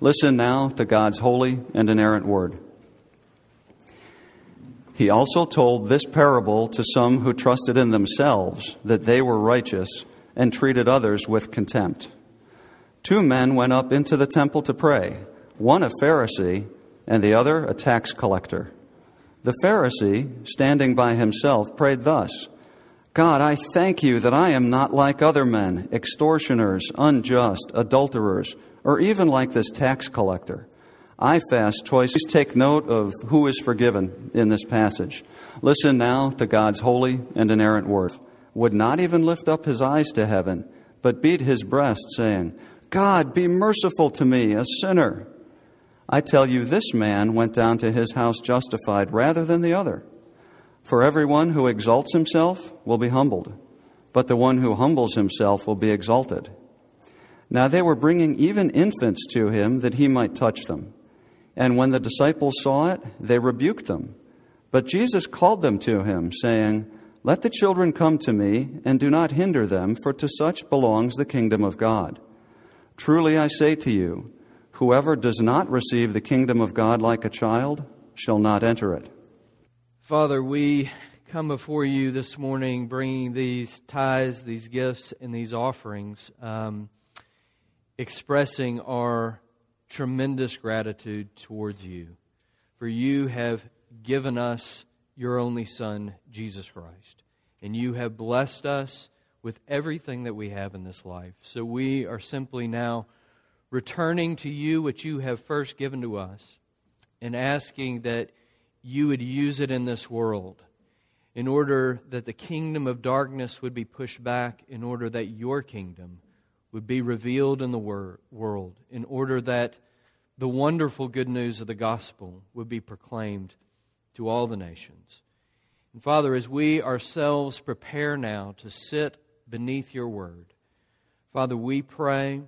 Listen now to God's holy and inerrant word. He also told this parable to some who trusted in themselves that they were righteous and treated others with contempt. Two men went up into the temple to pray, one a Pharisee and the other a tax collector. The Pharisee, standing by himself, prayed thus God, I thank you that I am not like other men, extortioners, unjust, adulterers, or even like this tax collector. I fast twice. Please take note of who is forgiven in this passage. Listen now to God's holy and inerrant word. Would not even lift up his eyes to heaven, but beat his breast, saying, God, be merciful to me, a sinner. I tell you, this man went down to his house justified rather than the other. For everyone who exalts himself will be humbled, but the one who humbles himself will be exalted. Now they were bringing even infants to him that he might touch them. And when the disciples saw it, they rebuked them. But Jesus called them to him, saying, Let the children come to me, and do not hinder them, for to such belongs the kingdom of God. Truly I say to you, whoever does not receive the kingdom of God like a child shall not enter it. Father, we come before you this morning bringing these tithes, these gifts, and these offerings, um, expressing our tremendous gratitude towards you. For you have given us your only Son, Jesus Christ. And you have blessed us with everything that we have in this life. So we are simply now returning to you what you have first given to us and asking that you would use it in this world in order that the kingdom of darkness would be pushed back, in order that your kingdom would be revealed in the wor- world, in order that the wonderful good news of the gospel would be proclaimed to all the nations. And Father, as we ourselves prepare now to sit beneath your word, Father, we pray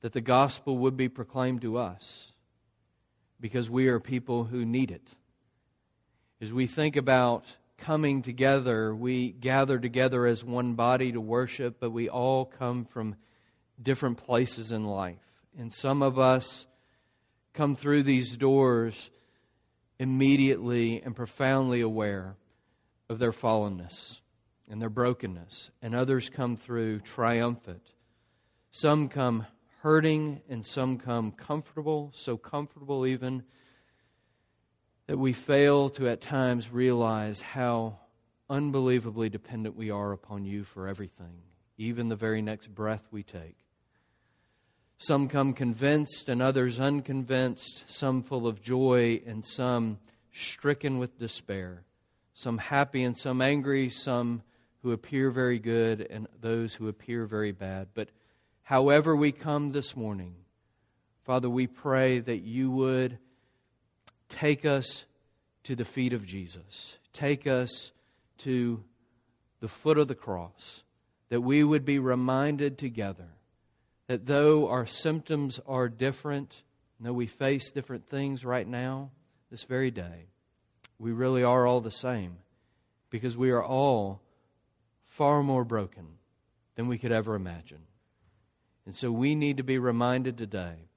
that the gospel would be proclaimed to us because we are people who need it. As we think about coming together, we gather together as one body to worship, but we all come from different places in life. And some of us come through these doors immediately and profoundly aware of their fallenness and their brokenness, and others come through triumphant. Some come hurting, and some come comfortable, so comfortable even that we fail to at times realize how unbelievably dependent we are upon you for everything, even the very next breath we take. Some come convinced and others unconvinced, some full of joy and some stricken with despair, some happy and some angry, some who appear very good and those who appear very bad. But however we come this morning, Father, we pray that you would take us to the feet of Jesus, take us to the foot of the cross, that we would be reminded together that though our symptoms are different, though we face different things right now, this very day, we really are all the same because we are all far more broken than we could ever imagine. And so we need to be reminded today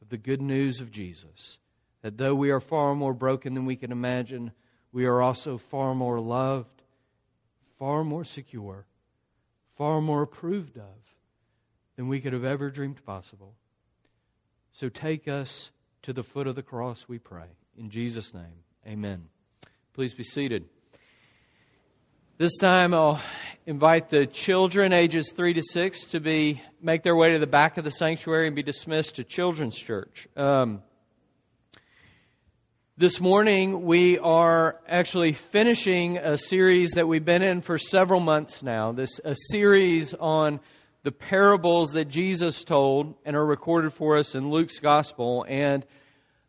of the good news of Jesus that though we are far more broken than we can imagine, we are also far more loved, far more secure, far more approved of than we could have ever dreamed possible. So take us to the foot of the cross, we pray. In Jesus' name, amen. Please be seated. This time I'll invite the children ages 3 to 6 to be make their way to the back of the sanctuary and be dismissed to children's church. Um, this morning, we are actually finishing a series that we've been in for several months now. This a series on the parables that Jesus told and are recorded for us in Luke's gospel. And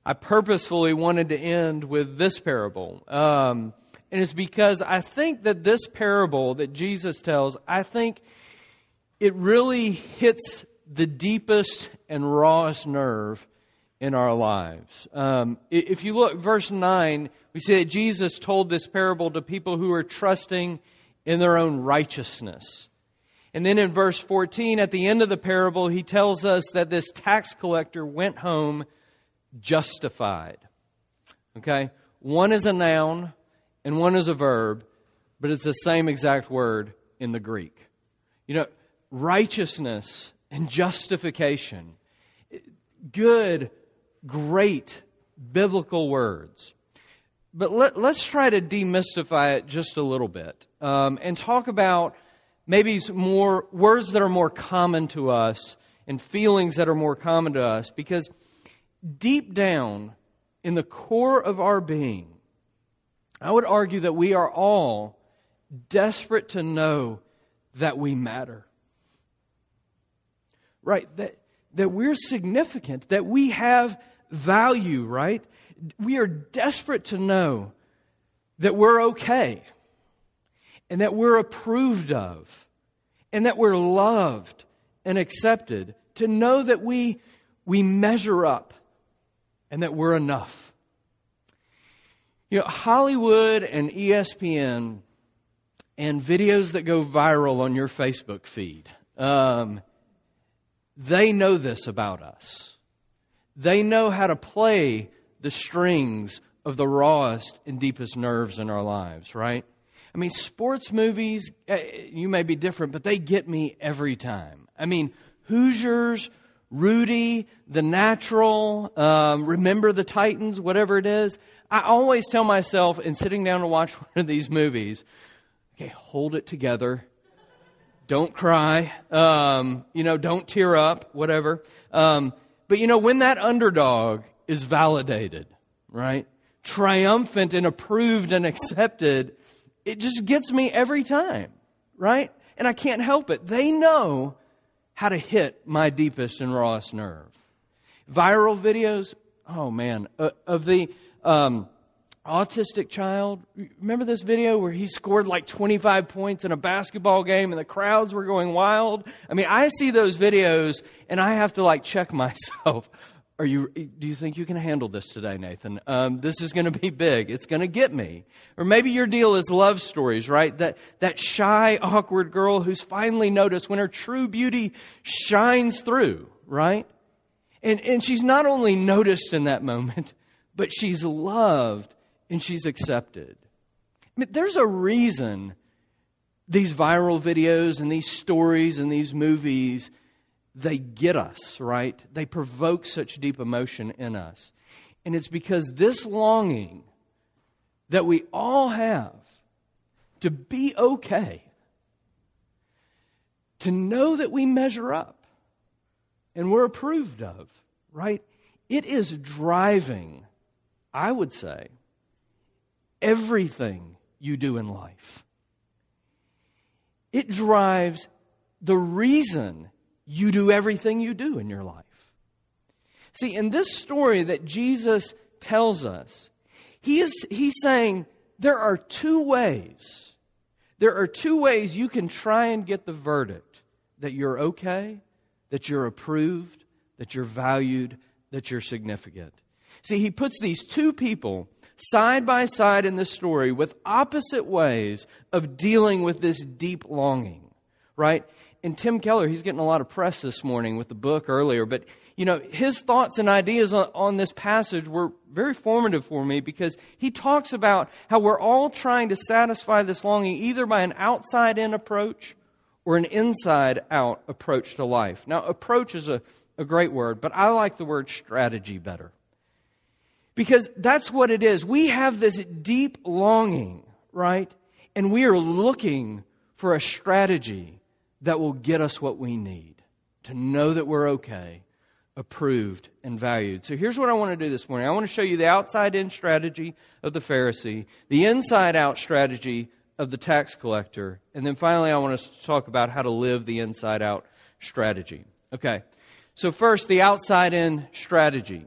I purposefully wanted to end with this parable. Um, and it's because I think that this parable that Jesus tells, I think it really hits the deepest and rawest nerve in our lives. Um, if you look, verse 9, we see that Jesus told this parable to people who are trusting in their own righteousness. And then in verse 14, at the end of the parable, he tells us that this tax collector went home justified. Okay? One is a noun and one is a verb, but it's the same exact word in the Greek. You know, righteousness and justification, good, great biblical words. But let, us try to demystify it just a little bit um, and talk about maybe more words that are more common to us and feelings that are more common to us because deep down in the core of our being, I would argue that we are all desperate to know that we matter. Right? That, that we're significant, that we have value, right? We are desperate to know that we're okay and that we're approved of and that we're loved and accepted, to know that we, we measure up and that we're enough. You know, Hollywood and ESPN and videos that go viral on your Facebook feed, um, they know this about us. They know how to play the strings of the rawest and deepest nerves in our lives, right? I mean, sports movies, eh, you may be different, but they get me every time. I mean, Hoosiers, Rudy, The Natural, um, Remember the Titans, whatever it is. I always tell myself in sitting down to watch one of these movies, okay, hold it together. Don't cry. Um, you know, don't tear up, whatever. Um, but you know, when that underdog is validated, right? Triumphant and approved and accepted, it just gets me every time, right? And I can't help it. They know how to hit my deepest and rawest nerve. Viral videos, oh man, uh, of the um, autistic child. Remember this video where he scored like 25 points in a basketball game and the crowds were going wild? I mean, I see those videos and I have to like check myself. Are you, do you think you can handle this today, Nathan? Um, this is going to be big. It's going to get me. Or maybe your deal is love stories, right? That, that shy, awkward girl who's finally noticed when her true beauty shines through, right? And, and she's not only noticed in that moment, but she's loved and she's accepted. I mean, there's a reason these viral videos and these stories and these movies they get us, right? They provoke such deep emotion in us. And it's because this longing that we all have to be okay, to know that we measure up and we're approved of, right? It is driving, I would say, everything you do in life. It drives the reason you do everything you do in your life. See, in this story that Jesus tells us, he is, he's saying there are two ways. There are two ways you can try and get the verdict that you're okay, that you're approved, that you're valued, that you're significant. See, he puts these two people side by side in this story with opposite ways of dealing with this deep longing, right? and Tim Keller, he's getting a lot of press this morning with the book earlier, but you know, his thoughts and ideas on, on, this passage were very formative for me because he talks about how we're all trying to satisfy this longing either by an outside in approach or an inside out approach to life. Now, approach is a, a great word, but I like the word strategy better. Because that's what it is. We have this deep longing, right? And we are looking for a strategy that will get us what we need to know that we're okay, approved, and valued. So here's what I want to do this morning I want to show you the outside in strategy of the Pharisee, the inside out strategy of the tax collector, and then finally I want to talk about how to live the inside out strategy. Okay, so first, the outside in strategy.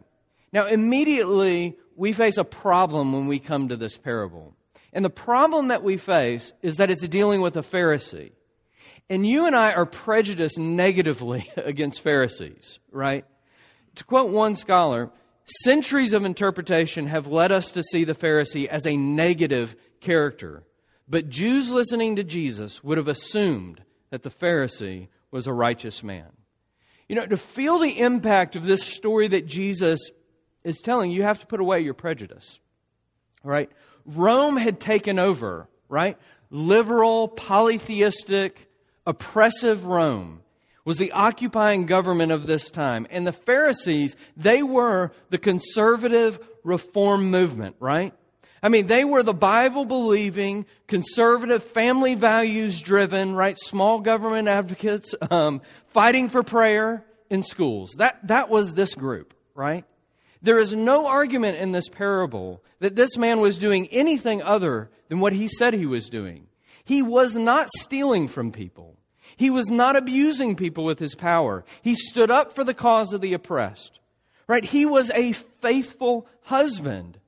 Now, immediately, we face a problem when we come to this parable. And the problem that we face is that it's dealing with a Pharisee. And you and I are prejudiced negatively against Pharisees, right? To quote one scholar, centuries of interpretation have led us to see the Pharisee as a negative character. But Jews listening to Jesus would have assumed that the Pharisee was a righteous man. You know, to feel the impact of this story that Jesus is telling, you have to put away your prejudice. Right? Rome had taken over, right? Liberal, polytheistic, oppressive Rome was the occupying government of this time. And the Pharisees, they were the conservative reform movement, right? I mean, they were the Bible believing, conservative, family values driven, right? Small government advocates, um, fighting for prayer in schools. That, that was this group, right? There is no argument in this parable that this man was doing anything other than what he said he was doing. He was not stealing from people. He was not abusing people with his power. He stood up for the cause of the oppressed. Right? He was a faithful husband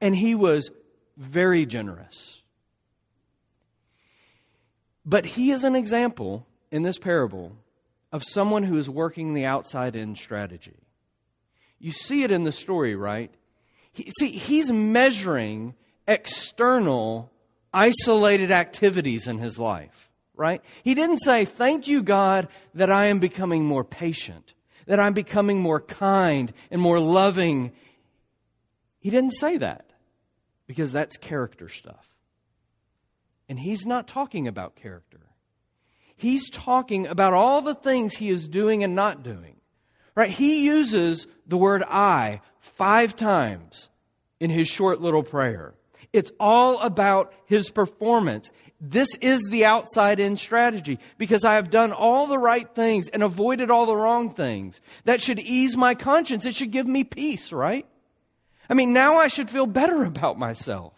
and he was very generous. But he is an example in this parable of someone who is working the outside in strategy. You see it in the story, right? He, see, he's measuring external, isolated activities in his life, right? He didn't say, Thank you, God, that I am becoming more patient, that I'm becoming more kind and more loving. He didn't say that because that's character stuff. And he's not talking about character. He's talking about all the things he is doing and not doing. Right? He uses the word I five times in his short little prayer. It's all about his performance. This is the outside in strategy because I have done all the right things and avoided all the wrong things. That should ease my conscience. It should give me peace, right? I mean, now I should feel better about myself.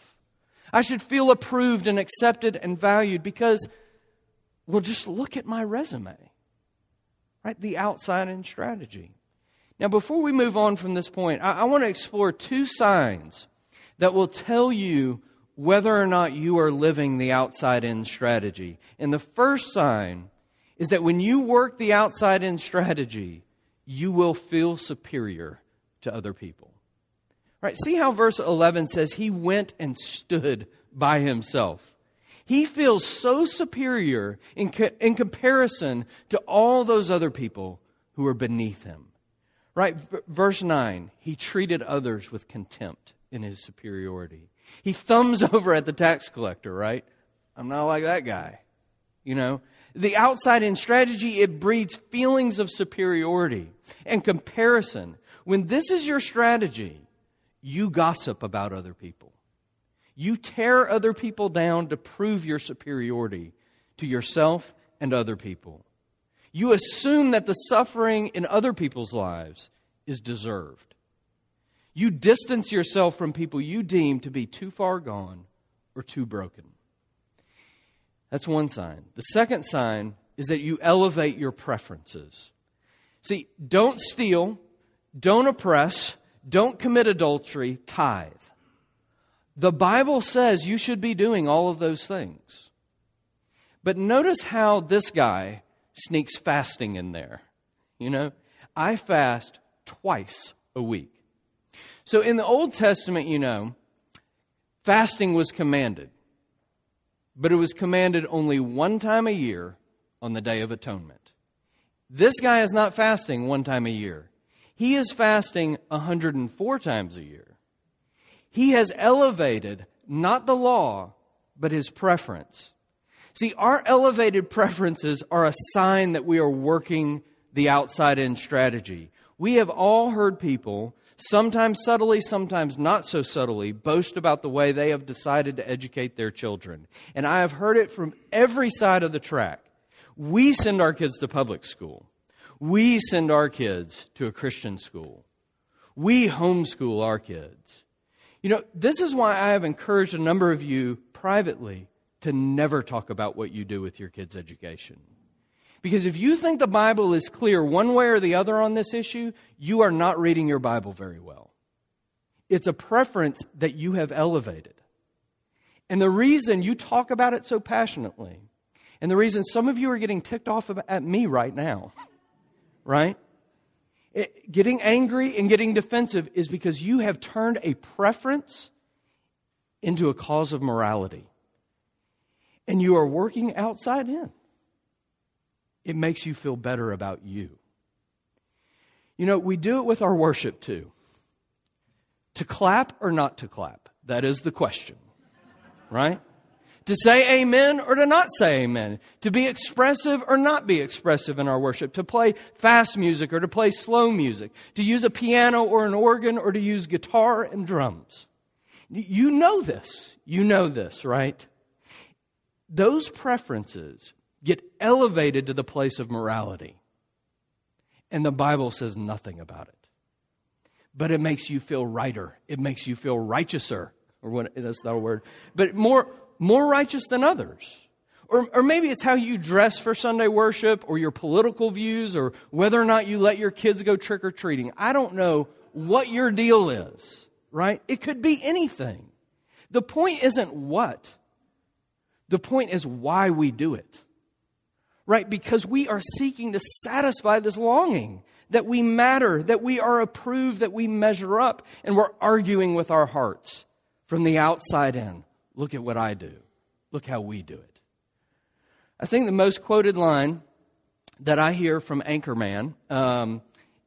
I should feel approved and accepted and valued because, well, just look at my resume, right? The outside in strategy. Now, before we move on from this point, I, I want to explore two signs that will tell you whether or not you are living the outside in strategy. And the first sign is that when you work the outside in strategy, you will feel superior to other people. Right? See how verse 11 says he went and stood by himself. He feels so superior in, co- in comparison to all those other people who are beneath him. Right? V- verse 9, he treated others with contempt in his superiority. He thumbs over at the tax collector, right? I'm not like that guy. You know, the outside in strategy, it breeds feelings of superiority and comparison. When this is your strategy, you gossip about other people. You tear other people down to prove your superiority to yourself and other people. You assume that the suffering in other people's lives is deserved. You distance yourself from people you deem to be too far gone or too broken. That's one sign. The second sign is that you elevate your preferences. See, don't steal, don't oppress, don't commit adultery, tithe. The Bible says you should be doing all of those things. But notice how this guy sneaks fasting in there. You know, I fast twice a week. So in the Old Testament, you know, fasting was commanded, but it was commanded only one time a year on the Day of Atonement. This guy is not fasting one time a year. He is fasting 104 times a year. He has elevated not the law, but his preference. See, our elevated preferences are a sign that we are working the outside in strategy. We have all heard people, sometimes subtly, sometimes not so subtly, boast about the way they have decided to educate their children. And I have heard it from every side of the track. We send our kids to public school. We send our kids to a Christian school. We homeschool our kids. You know, this is why I have encouraged a number of you privately to never talk about what you do with your kids' education. Because if you think the Bible is clear one way or the other on this issue, you are not reading your Bible very well. It's a preference that you have elevated. And the reason you talk about it so passionately, and the reason some of you are getting ticked off at me right now, right? It, getting angry and getting defensive is because you have turned a preference into a cause of morality. And you are working outside in. it makes you feel better about you. You know, we do it with our worship too. To clap or not to clap? That is the question, right? To say amen or to not say amen. To be expressive or not be expressive in our worship. To play fast music or to play slow music. To use a piano or an organ or to use guitar and drums. You know this. You know this, right? Those preferences get elevated to the place of morality. And the Bible says nothing about it. But it makes you feel righter. It makes you feel righteouser. Or what that's not a word. But more more righteous than others. Or, or maybe it's how you dress for Sunday worship, or your political views, or whether or not you let your kids go trick or treating. I don't know what your deal is, right? It could be anything. The point isn't what, the point is why we do it right? Because we are seeking to satisfy this longing that we matter, that we are approved, that we measure up, and we're arguing with our hearts from the outside in. Look at what I do. Look how we do it. I think the most quoted line that I hear from Anchorman um,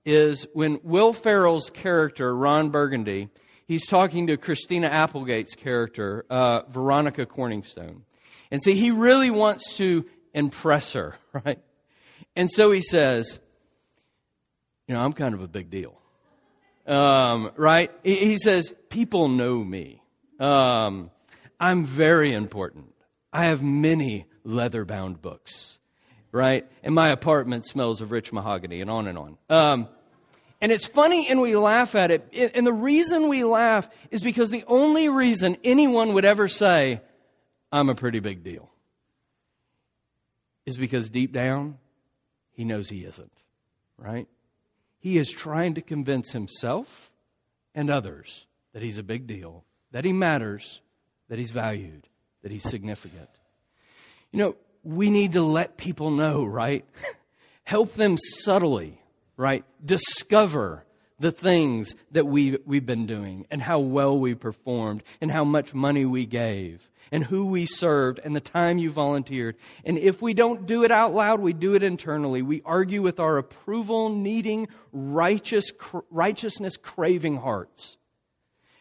is when Will Ferrell's character, Ron Burgundy, he's talking to Christina Applegate's character, uh, Veronica Corningstone. And see, he really wants to impress her, right? And so he says, You know, I'm kind of a big deal. Um, right? He, he, says, People know me. Um, I'm very important. I have many leather bound books, right? And my apartment smells of rich mahogany, and on and on. Um, and it's funny and we laugh at it. And the reason we laugh is because the only reason anyone would ever say, I'm a pretty big deal is because deep down, he knows he isn't, right? He is trying to convince himself and others that he's a big deal, that he matters, that he's valued, that he's significant. You know, we need to let people know, right? Help them subtly, right? Discover the things that we, we've been doing and how well we performed and how much money we gave and who we served and the time you volunteered. And if we don't do it out loud, we do it internally. We argue with our approval needing, righteous, righteousness craving hearts.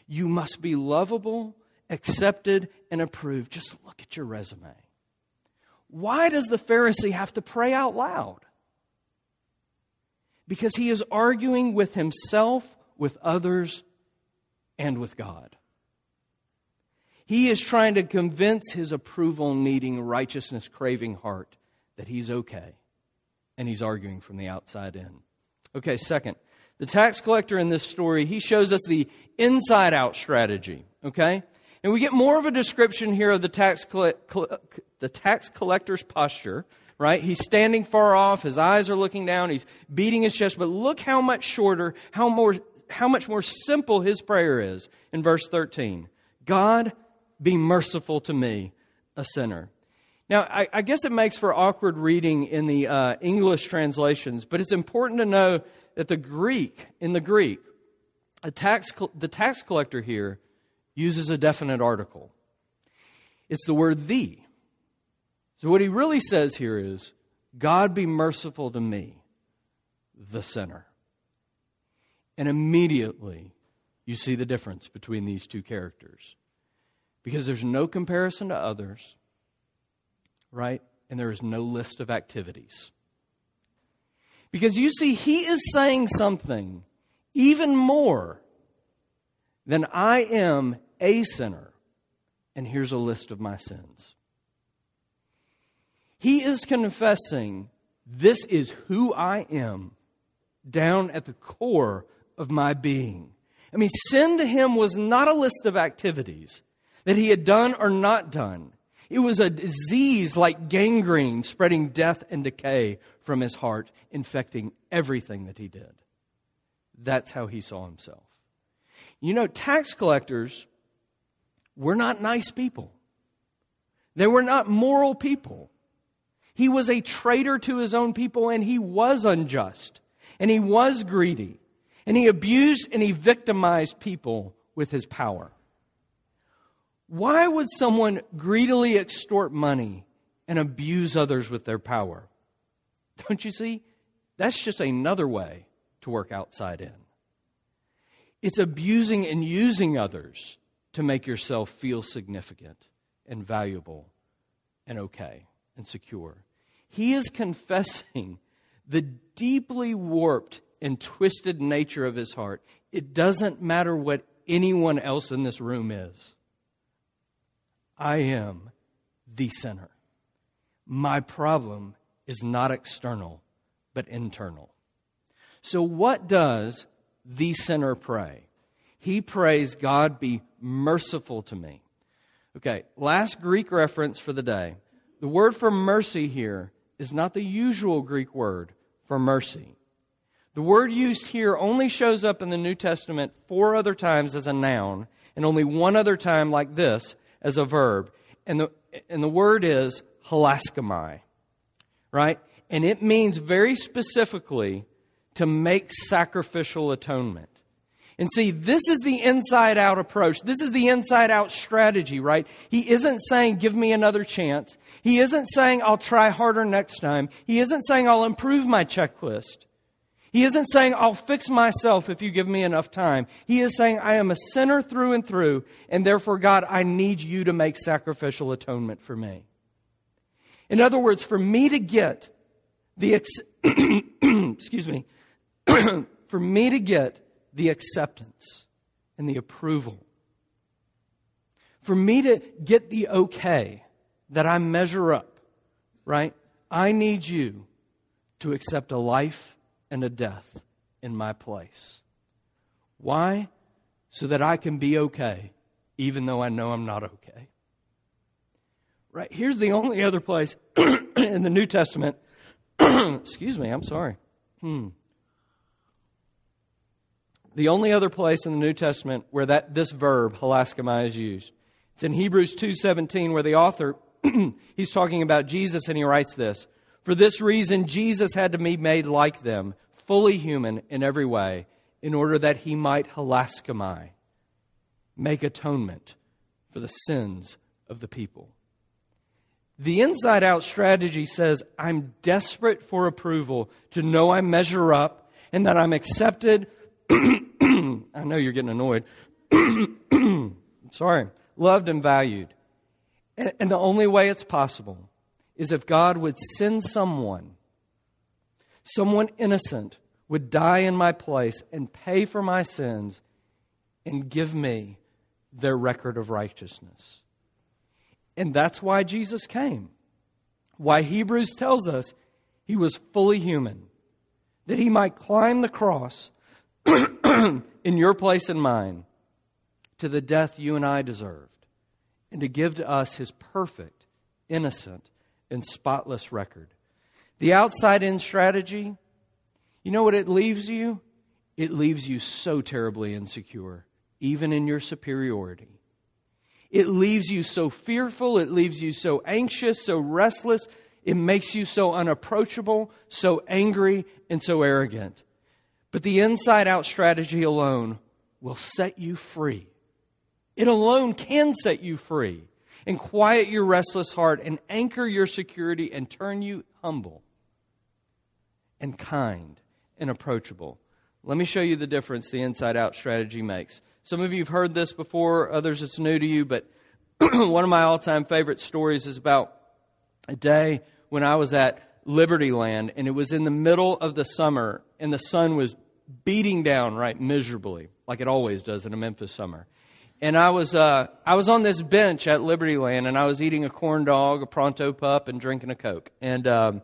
You must be lovable, accepted, and approved. Just look at your resume. Why does the Pharisee have to pray out loud? Because he is arguing with himself, with others, and with God. He is trying to convince his approval needing, righteousness craving heart that he's okay. And he's arguing from the outside in. Okay, second, the tax collector in this story, he shows us the inside out strategy. Okay? And we get more of a description here of the tax, the tax collector's posture, right? He's standing far off, his eyes are looking down, he's beating his chest, but look how much shorter, how, more, how much more simple his prayer is in verse 13. God, be merciful to me, a sinner. Now, I, I guess it makes for awkward reading in the uh, English translations, but it's important to know that the Greek, in the Greek, tax, the tax collector here uses a definite article. It's the word the. So, what he really says here is, God be merciful to me, the sinner. And immediately, you see the difference between these two characters because there's no comparison to others, right? And there is no list of activities. Because you see, he is saying something even more than I am a sinner, and here's a list of my sins. He is confessing, This is who I am, down at the core of my being. I mean, sin to him was not a list of activities that he had done or not done. It was a disease like gangrene spreading death and decay from his heart, infecting everything that he did. That's how he saw himself. You know, tax collectors were not nice people, they were not moral people. He was a traitor to his own people, and he was unjust, and he was greedy, and he abused and he victimized people with his power. Why would someone greedily extort money and abuse others with their power? Don't you see? That's just another way to work outside in. It's abusing and using others to make yourself feel significant and valuable and okay and secure. He is confessing the deeply warped and twisted nature of his heart. It doesn't matter what anyone else in this room is. I am the sinner. My problem is not external, but internal. So, what does the sinner pray? He prays, God be merciful to me. Okay, last Greek reference for the day. The word for mercy here is not the usual Greek word for mercy. The word used here only shows up in the New Testament four other times as a noun, and only one other time like this as a verb. And the, and the word is hilaskomai, right? And it means very specifically to make sacrificial atonement. And see, this is the inside out approach. This is the inside out strategy, right? He isn't saying, give me another chance. He isn't saying, I'll try harder next time. He isn't saying, I'll improve my checklist. He isn't saying, I'll fix myself if you give me enough time. He is saying, I am a sinner through and through, and therefore, God, I need you to make sacrificial atonement for me. In other words, for me to get the, ex- excuse me, for me to get the acceptance and the approval. For me to get the okay that I measure up, right? I need you to accept a life and a death in my place. Why? So that I can be okay, even though I know I'm not okay. Right? Here's the only other place in the New Testament. excuse me, I'm sorry. Hmm the only other place in the New Testament where that this verb hilaskomai is used. It's in Hebrews 2:17 where the author he's talking about Jesus and he writes this. For this reason Jesus had to be made like them, fully human in every way, in order that he might hilaskomai, make atonement for the sins of the people. The inside out strategy says, I'm desperate for approval to know I measure up and that I'm accepted I know you're getting annoyed. Sorry. Loved and valued. And, and the only way it's possible is if God would send someone, someone innocent, would die in my place and pay for my sins and give me their record of righteousness. And that's why Jesus came. Why Hebrews tells us he was fully human, that he might climb the cross in your place and mine to the death you and I deserved, and to give to us his perfect, innocent, and spotless record. The outside in strategy, you know what it leaves you? It leaves you so terribly insecure, even in your superiority. It leaves you so fearful, it leaves you so anxious, so restless, it makes you so unapproachable, so angry, and so arrogant. But the inside out strategy alone will set you free. It alone can set you free and quiet your restless heart and anchor your security and turn you humble and kind and approachable. Let me show you the difference the inside out strategy makes. Some of you have heard this before, others it's new to you, but one of my all time favorite stories is about a day when I was at Liberty Land and it was in the middle of the summer and the sun was beating down right miserably, like it always does in a Memphis summer. And I was uh, I was on this bench at Liberty Land, and I was eating a corn dog, a pronto pup, and drinking a coke. And um,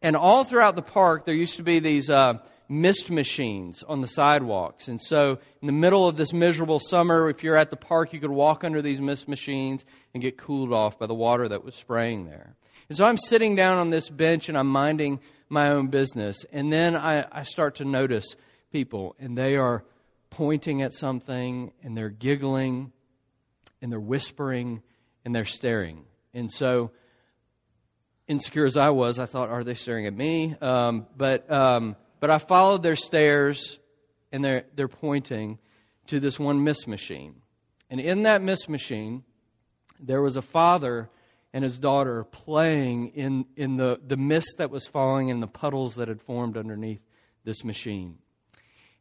and all throughout the park, there used to be these uh, mist machines on the sidewalks. And so, in the middle of this miserable summer, if you're at the park, you could walk under these mist machines and get cooled off by the water that was spraying there. And so, I'm sitting down on this bench and I'm minding my own business. And then I, I start to notice people, and they are pointing at something, and they're giggling, and they're whispering, and they're staring. And so, insecure as I was, I thought, are they staring at me? Um, but, um, but I followed their stares, and they're, they're pointing to this one miss machine. And in that miss machine, there was a father and his daughter playing in, in the, the mist that was falling and the puddles that had formed underneath this machine.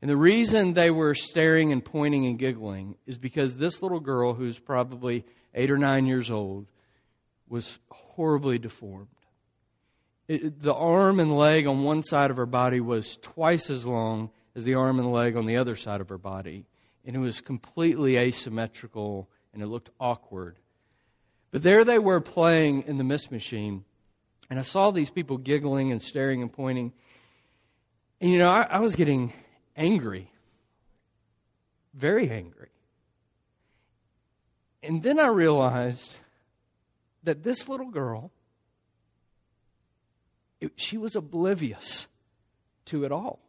And the reason they were staring and pointing and giggling is because this little girl, who's probably eight or nine years old, was horribly deformed. It, the arm and leg on one side of her body was twice as long as the arm and leg on the other side of her body. And it was completely asymmetrical and it looked awkward. But there they were playing in the mist machine. And I saw these people giggling and staring and pointing. And you know, I, I was getting angry, very angry. And then I realized that this little girl, it, she was oblivious to it all.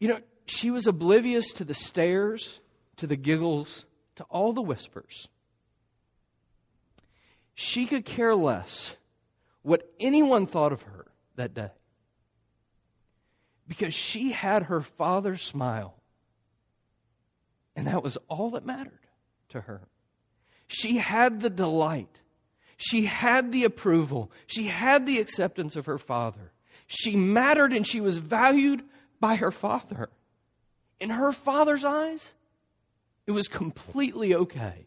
You know, she was oblivious to the stares, to the giggles, to all the whispers. She could care less what anyone thought of her that day because she had her father's smile. And that was all that mattered to her. She had the delight. She had the approval. She had the acceptance of her father. She mattered and she was valued by her father. In her father's eyes, it was completely okay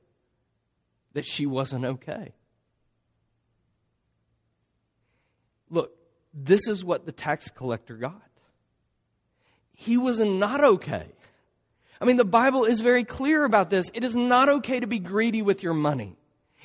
that she wasn't okay. Look, this is what the tax collector got. He was not okay. I mean, the Bible is very clear about this. It is not okay to be greedy with your money.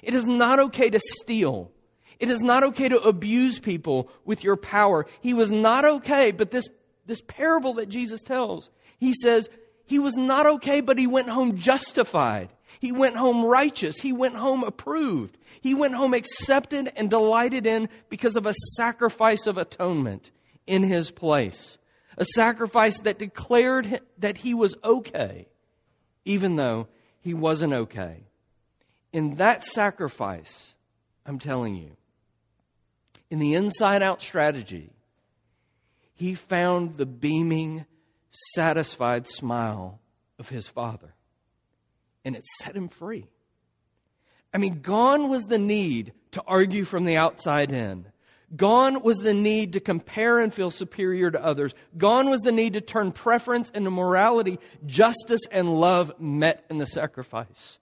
It is not okay to steal. It is not okay to abuse people with your power. He was not okay, but this, this parable that Jesus tells, he says, he was not okay, but he went home justified. He went home righteous. He went home approved. He went home accepted and delighted in because of a sacrifice of atonement in his place. A sacrifice that declared that he was okay, even though he wasn't okay. In that sacrifice, I'm telling you, in the inside out strategy, he found the beaming, satisfied smile of his father. And it set him free. I mean, gone was the need to argue from the outside in. Gone was the need to compare and feel superior to others. Gone was the need to turn preference into morality. Justice and love met in the sacrifice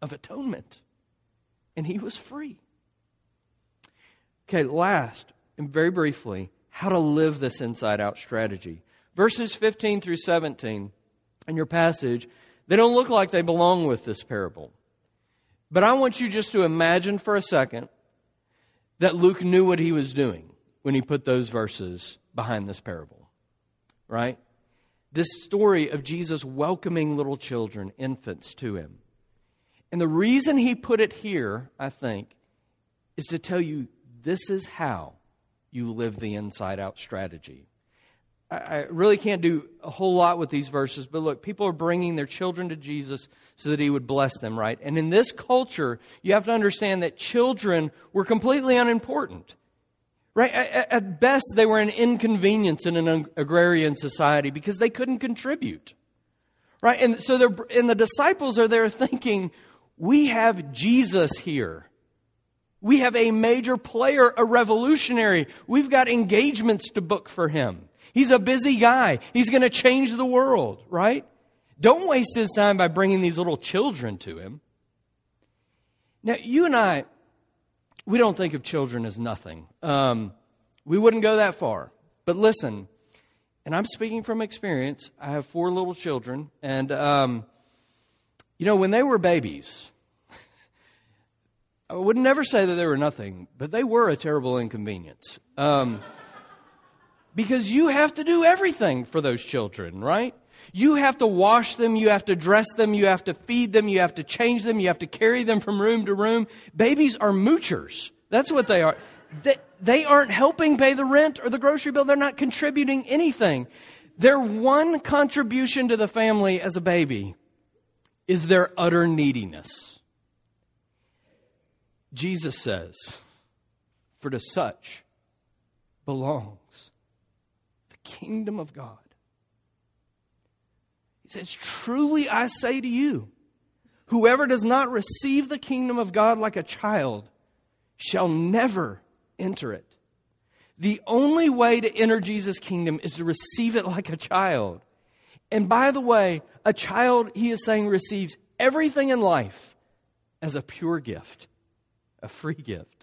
of atonement. And he was free. Okay, last, and very briefly, how to live this inside out strategy. Verses 15 through 17 in your passage, they don't look like they belong with this parable. But I want you just to imagine for a second that Luke knew what he was doing when he put those verses behind this parable. Right? This story of Jesus welcoming little children, infants, to him. And the reason he put it here, I think, is to tell you this is how you live the inside out strategy. I really can't do a whole lot with these verses, but look, people are bringing their children to Jesus so that he would bless them, right? And in this culture, you have to understand that children were completely unimportant, right? At best, they were an inconvenience in an agrarian society because they couldn't contribute, right? And so they're, and the disciples are there thinking, we have Jesus here. We have a major player, a revolutionary. We've got engagements to book for him. He's a busy guy. He's going to change the world, right? Don't waste his time by bringing these little children to him. Now, you and I, we don't think of children as nothing. Um, we wouldn't go that far. But listen, and I'm speaking from experience. I have four little children, and um, you know, when they were babies, I would never say that they were nothing, but they were a terrible inconvenience. Um, because you have to do everything for those children, right? You have to wash them, you have to dress them, you have to feed them, you have to change them, you have to carry them from room to room. Babies are moochers. That's what they are. They, they aren't helping pay the rent or the grocery bill. They're not contributing anything. Their one contribution to the family as a baby is their utter neediness. Jesus says, For to such belongs kingdom of God. He says, Truly I say to you, Whoever does not receive the kingdom of God like a child shall never enter it. The only way to enter Jesus' kingdom is to receive it like a child. And by the way, a child, he is saying, receives everything in life as a pure gift, a free gift.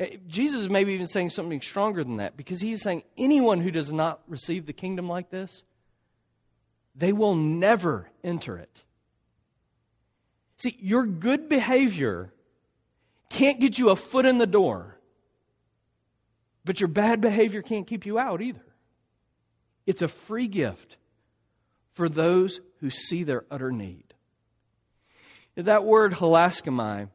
Eh, Jesus is maybe even saying something stronger than that because he's saying anyone who does not receive the kingdom like this, they will never enter it. See, your good behavior can't get you a foot in the door, but your bad behavior can't keep you out either. It's a free gift for those who see their utter need. That word hilaskomai,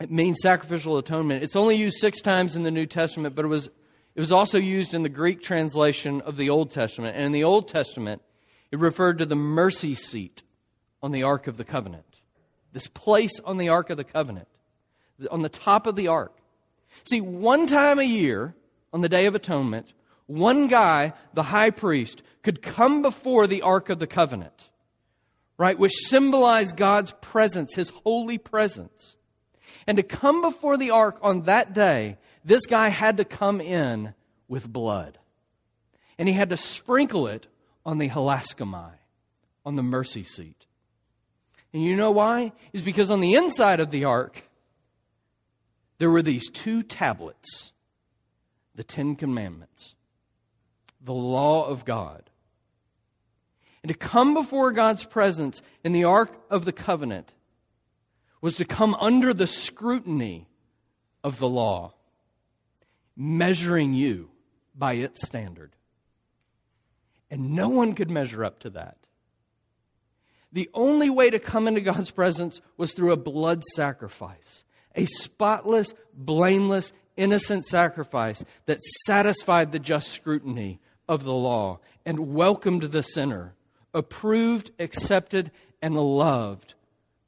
it means sacrificial atonement. It's only used six times in the New Testament, but it was, it was also used in the Greek translation of the Old Testament. And in the Old Testament, it referred to the mercy seat on the Ark of the Covenant. This place on the Ark of the Covenant, on the top of the Ark. See, one time a year, on the Day of Atonement, one guy, the high priest, could come before the Ark of the Covenant, right, which symbolized God's presence, his holy presence. And to come before the Ark on that day, this guy had to come in with blood. And he had to sprinkle it on the hilaskomai, on the mercy seat. And you know why? Is because on the inside of the ark, there were these two tablets the Ten Commandments, the law of God. And to come before God's presence in the Ark of the Covenant was to come under the scrutiny of the law, measuring you by its standard. And no one could measure up to that. The only way to come into God's presence was through a blood sacrifice, a spotless, blameless, innocent sacrifice that satisfied the just scrutiny of the law and welcomed the sinner, approved, accepted, and loved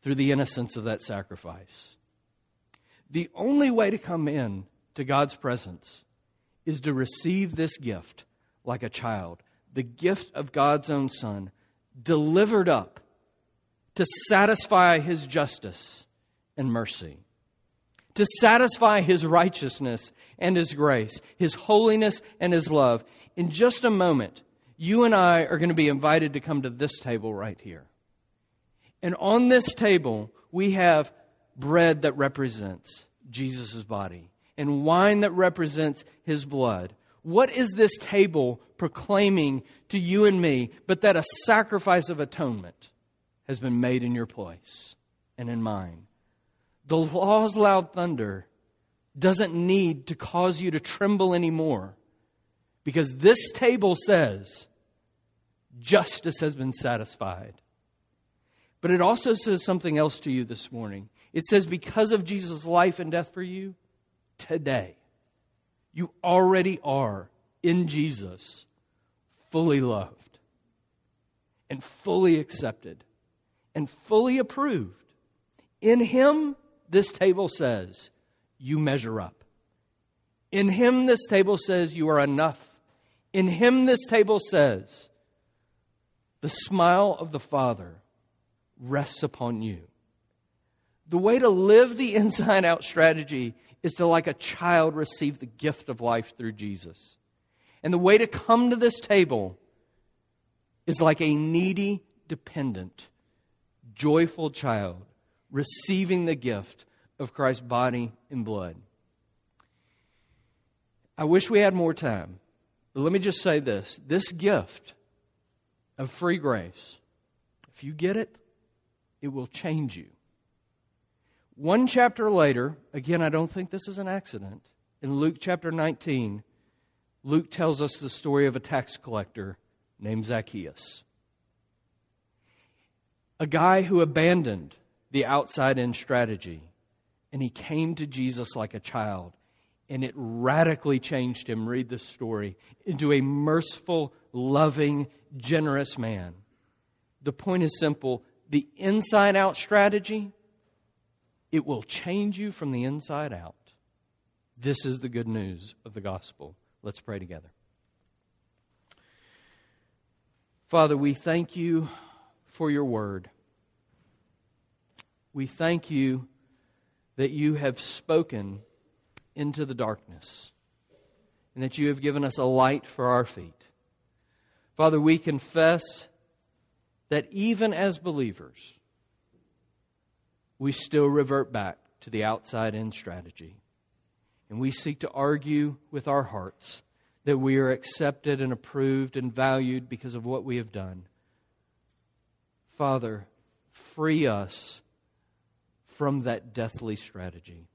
through the innocence of that sacrifice. The only way to come in to God's presence is to receive this gift like a child, the gift of God's own Son, delivered up to satisfy his justice and mercy, to satisfy his righteousness and his grace, his holiness and his love. In just a moment, you and I are going to be invited to come to this table right here. And on this table, we have bread that represents Jesus' body and wine that represents his blood. What is this table proclaiming to you and me but that a sacrifice of atonement? has been made in your place and in mine. The law's loud thunder doesn't need to cause you to tremble anymore because this table says justice has been satisfied. But it also says something else to you this morning. It says, because of Jesus' life and death for you, today, you already are in Jesus fully loved and fully accepted and fully approved. In Him, this table says, you measure up. In Him, this table says, you are enough. In Him, this table says, the smile of the Father rests upon you. The way to live the inside out strategy is to, like a child, receive the gift of life through Jesus. And the way to come to this table is like a needy dependent joyful child receiving the gift of Christ's body and blood. I wish we had more time, but let me just say this this gift of free grace, if you get it, it will change you. One chapter later, again, I don't think this is an accident. In Luke chapter 19, Luke tells us the story of a tax collector named Zacchaeus a guy who abandoned the outside in strategy and he came to Jesus like a child and it radically changed him. Read this story into a merciful, loving, generous man. The point is simple the inside out strategy, it will change you from the inside out. This is the good news of the gospel. Let's pray together. Father, we thank you for your word. We thank you that you have spoken into the darkness and that you have given us a light for our feet. Father, we confess that even as believers, we still revert back to the outside in strategy. And we seek to argue with our hearts that we are accepted and approved and valued because of what we have done. Father, free us from that deathly strategy.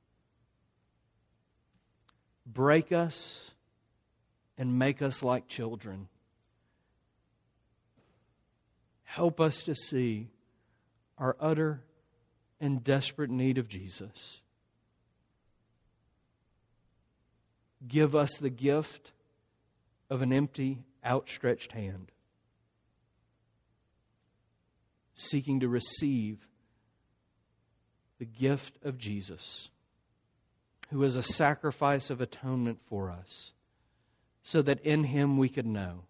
Break us and make us like children. Help us to see our utter and desperate need of Jesus. Give us the gift of an empty, outstretched hand, seeking to receive the gift of Jesus, who is a sacrifice of atonement for us, so that in him we could know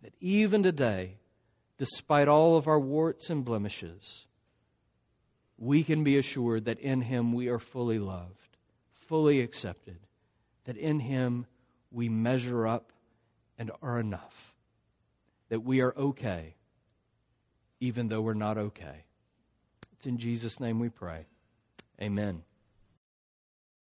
that even today, despite all of our warts and blemishes, we can be assured that in him we are fully loved, fully accepted, that in him we measure up and are enough, that we are okay, even though we're not okay. It's in Jesus' name we pray. Amen.